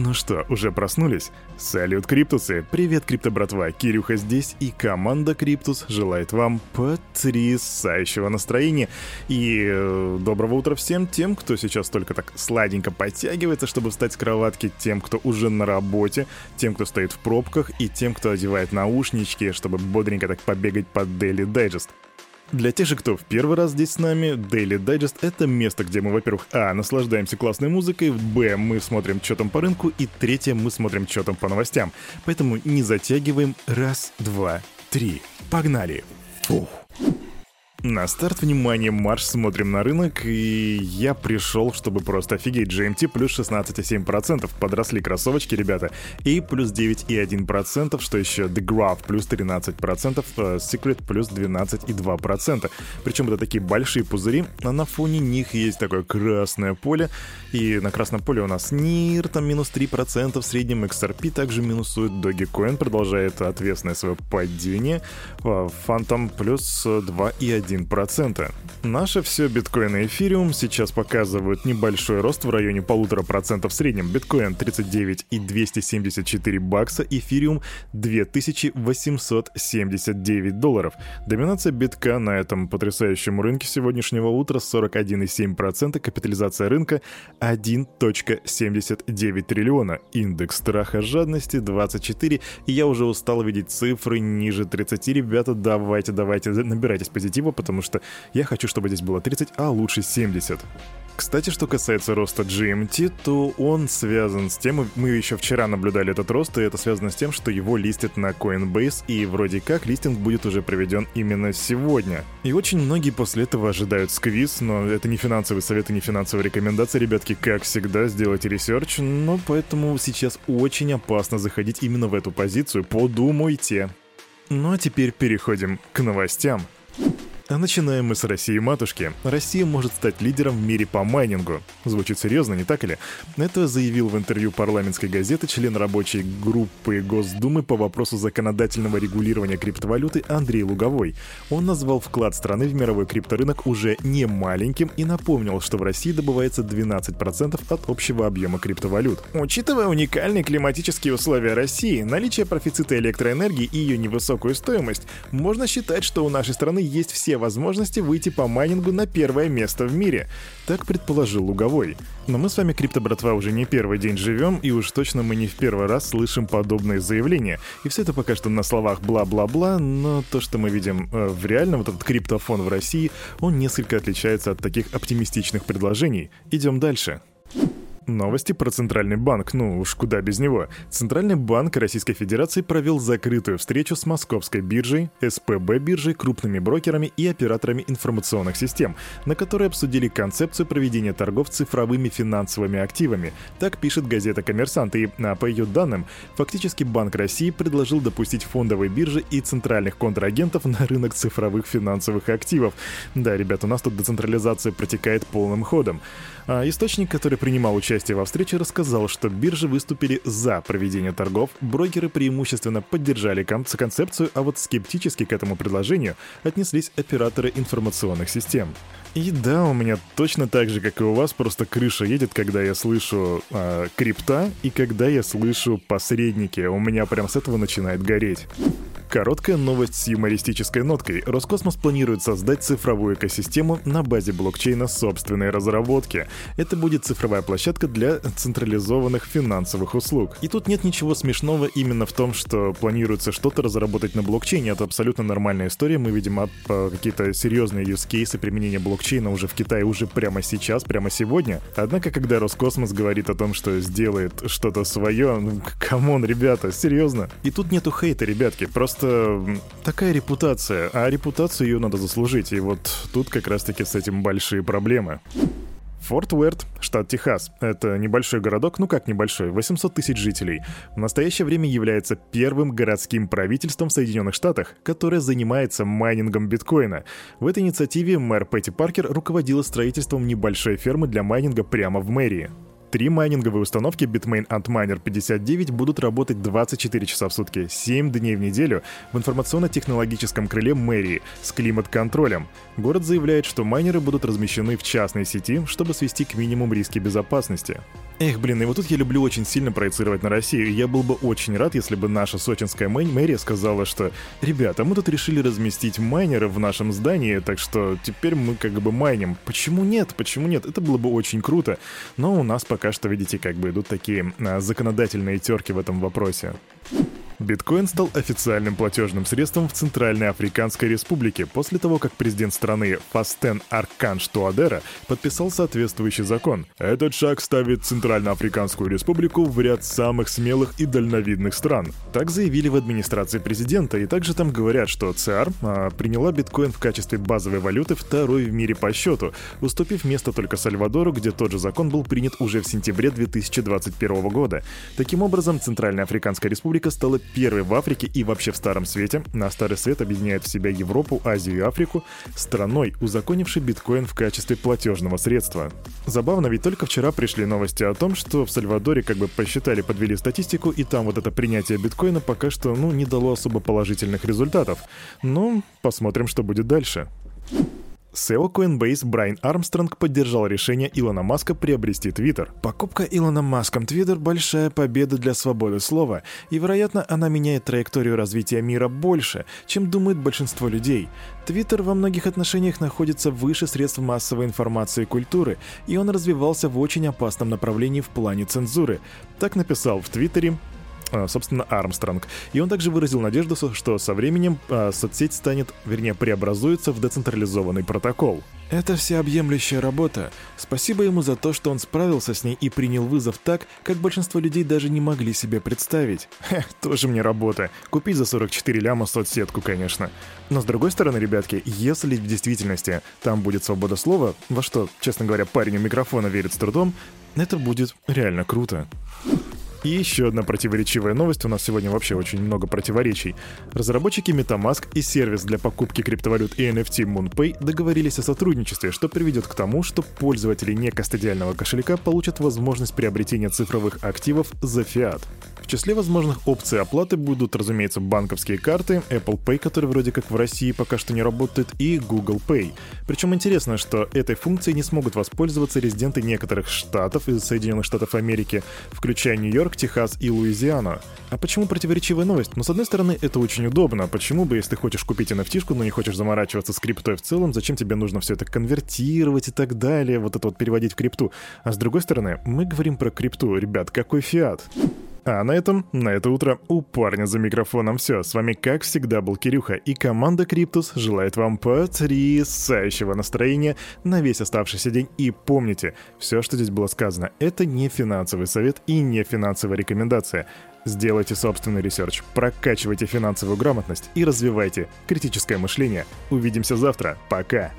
Ну что, уже проснулись? Салют, Криптусы! Привет, Крипто братва! Кирюха здесь, и команда Криптус желает вам потрясающего настроения. И э, доброго утра всем тем, кто сейчас только так сладенько подтягивается, чтобы встать с кроватки, тем, кто уже на работе, тем, кто стоит в пробках, и тем, кто одевает наушнички, чтобы бодренько так побегать под Daily Digest. Для тех же, кто в первый раз здесь с нами, Daily Digest — это место, где мы, во-первых, а, наслаждаемся классной музыкой, б, мы смотрим, что там по рынку, и третье, мы смотрим, что там по новостям. Поэтому не затягиваем. Раз, два, три. Погнали! Фух. На старт, внимание, марш, смотрим на рынок, и я пришел, чтобы просто офигеть. GMT плюс 16,7%, подросли кроссовочки, ребята, и плюс 9,1%, что еще, The Graph плюс 13%, э, Secret плюс 12,2%. Причем это такие большие пузыри, а на фоне них есть такое красное поле, и на красном поле у нас NIR, там минус 3%, в среднем XRP также минусует, Dogecoin продолжает ответственное свое падение, э, Phantom плюс 2,1%. 1%. Наше все биткоин и эфириум сейчас показывают небольшой рост в районе полутора процентов в среднем. Биткоин 39 и 274 бакса, эфириум 2879 долларов. Доминация битка на этом потрясающем рынке сегодняшнего утра 41,7%, капитализация рынка 1.79 триллиона, индекс страха жадности 24, и я уже устал видеть цифры ниже 30. Ребята, давайте, давайте, набирайтесь позитива, потому что я хочу, чтобы здесь было 30, а лучше 70. Кстати, что касается роста GMT, то он связан с тем, мы еще вчера наблюдали этот рост, и это связано с тем, что его листят на Coinbase, и вроде как листинг будет уже проведен именно сегодня. И очень многие после этого ожидают squeeze, но это не финансовый совет и не финансовая рекомендация, ребятки, как всегда, сделайте research, но поэтому сейчас очень опасно заходить именно в эту позицию, подумайте. Ну а теперь переходим к новостям. А начинаем мы с России матушки. Россия может стать лидером в мире по майнингу. Звучит серьезно, не так ли? Это заявил в интервью парламентской газеты член рабочей группы Госдумы по вопросу законодательного регулирования криптовалюты Андрей Луговой. Он назвал вклад страны в мировой крипторынок уже не маленьким и напомнил, что в России добывается 12% от общего объема криптовалют. Учитывая уникальные климатические условия России, наличие профицита электроэнергии и ее невысокую стоимость, можно считать, что у нашей страны есть все возможности выйти по майнингу на первое место в мире. Так предположил Луговой. Но мы с вами, крипто-братва, уже не первый день живем, и уж точно мы не в первый раз слышим подобные заявления. И все это пока что на словах бла-бла-бла, но то, что мы видим э, в реальном, вот этот криптофон в России, он несколько отличается от таких оптимистичных предложений. Идем дальше. Новости про Центральный банк, ну уж куда без него. Центральный банк Российской Федерации провел закрытую встречу с Московской биржей, СПБ биржей, крупными брокерами и операторами информационных систем, на которой обсудили концепцию проведения торгов цифровыми финансовыми активами. Так пишет газета «Коммерсант», и, а, по ее данным, фактически Банк России предложил допустить фондовые биржи и центральных контрагентов на рынок цифровых финансовых активов. Да, ребят, у нас тут децентрализация протекает полным ходом. А источник, который принимал участие во встрече, рассказал, что биржи выступили за проведение торгов, брокеры преимущественно поддержали концепцию, а вот скептически к этому предложению отнеслись операторы информационных систем. И да, у меня точно так же, как и у вас, просто крыша едет, когда я слышу э, крипта и когда я слышу посредники. У меня прям с этого начинает гореть. Короткая новость с юмористической ноткой. Роскосмос планирует создать цифровую экосистему на базе блокчейна собственной разработки. Это будет цифровая площадка для централизованных финансовых услуг. И тут нет ничего смешного именно в том, что планируется что-то разработать на блокчейне. Это абсолютно нормальная история. Мы видим а, какие-то серьезные use кейсы применения блокчейна уже в Китае уже прямо сейчас, прямо сегодня. Однако, когда Роскосмос говорит о том, что сделает что-то свое, ну, come on, ребята, серьезно. И тут нету хейта, ребятки, просто такая репутация, а репутацию ее надо заслужить, и вот тут как раз-таки с этим большие проблемы. Форт Уэрт, штат Техас. Это небольшой городок, ну как небольшой, 800 тысяч жителей. В настоящее время является первым городским правительством в Соединенных Штатах, которое занимается майнингом биткоина. В этой инициативе мэр Пэтти Паркер руководила строительством небольшой фермы для майнинга прямо в мэрии. Три майнинговые установки Bitmain Antminer 59 будут работать 24 часа в сутки, 7 дней в неделю в информационно-технологическом крыле мэрии с климат-контролем. Город заявляет, что майнеры будут размещены в частной сети, чтобы свести к минимуму риски безопасности. Эх, блин, и вот тут я люблю очень сильно проецировать на Россию. Я был бы очень рад, если бы наша сочинская мэ- мэрия сказала, что «Ребята, мы тут решили разместить майнеры в нашем здании, так что теперь мы как бы майним». Почему нет? Почему нет? Это было бы очень круто. Но у нас пока что, видите, как бы идут такие а, законодательные терки в этом вопросе. Биткоин стал официальным платежным средством в Центральной Африканской Республике после того, как президент страны Фастен Арканш Туадера подписал соответствующий закон. Этот шаг ставит Центральноафриканскую Республику в ряд самых смелых и дальновидных стран. Так заявили в администрации президента, и также там говорят, что ЦАР а, приняла биткоин в качестве базовой валюты второй в мире по счету, уступив место только Сальвадору, где тот же закон был принят уже в сентябре 2021 года. Таким образом, Центральная Африканская Республика стала первый в Африке и вообще в Старом Свете, на Старый Свет объединяет в себя Европу, Азию и Африку, страной, узаконившей биткоин в качестве платежного средства. Забавно, ведь только вчера пришли новости о том, что в Сальвадоре как бы посчитали, подвели статистику, и там вот это принятие биткоина пока что, ну, не дало особо положительных результатов. Ну, посмотрим, что будет дальше. SEO Coinbase Брайан Армстронг поддержал решение Илона Маска приобрести Твиттер. Покупка Илона Маском Твиттер – большая победа для свободы слова, и, вероятно, она меняет траекторию развития мира больше, чем думает большинство людей. Твиттер во многих отношениях находится выше средств массовой информации и культуры, и он развивался в очень опасном направлении в плане цензуры. Так написал в Твиттере собственно, Армстронг. И он также выразил надежду, что со временем а, соцсеть станет, вернее, преобразуется в децентрализованный протокол. Это всеобъемлющая работа. Спасибо ему за то, что он справился с ней и принял вызов так, как большинство людей даже не могли себе представить. Хе, тоже мне работа. Купить за 44 ляма соцсетку, конечно. Но с другой стороны, ребятки, если в действительности там будет свобода слова, во что, честно говоря, парень у микрофона верит с трудом, это будет реально круто. И еще одна противоречивая новость, у нас сегодня вообще очень много противоречий. Разработчики MetaMask и сервис для покупки криптовалют и NFT MoonPay договорились о сотрудничестве, что приведет к тому, что пользователи некастодиального кошелька получат возможность приобретения цифровых активов за фиат. Числе возможных опций оплаты будут, разумеется, банковские карты, Apple Pay, который вроде как в России пока что не работает, и Google Pay. Причем интересно, что этой функцией не смогут воспользоваться резиденты некоторых штатов из Соединенных Штатов Америки, включая Нью-Йорк, Техас и Луизиану. А почему противоречивая новость? Ну, с одной стороны, это очень удобно. Почему бы, если ты хочешь купить nft но не хочешь заморачиваться с криптой в целом, зачем тебе нужно все это конвертировать и так далее, вот это вот переводить в крипту? А с другой стороны, мы говорим про крипту. Ребят, какой фиат? А на этом, на это утро у парня за микрофоном все. С вами, как всегда, был Кирюха, и команда Криптус желает вам потрясающего настроения на весь оставшийся день. И помните, все, что здесь было сказано, это не финансовый совет и не финансовая рекомендация. Сделайте собственный research, прокачивайте финансовую грамотность и развивайте критическое мышление. Увидимся завтра. Пока!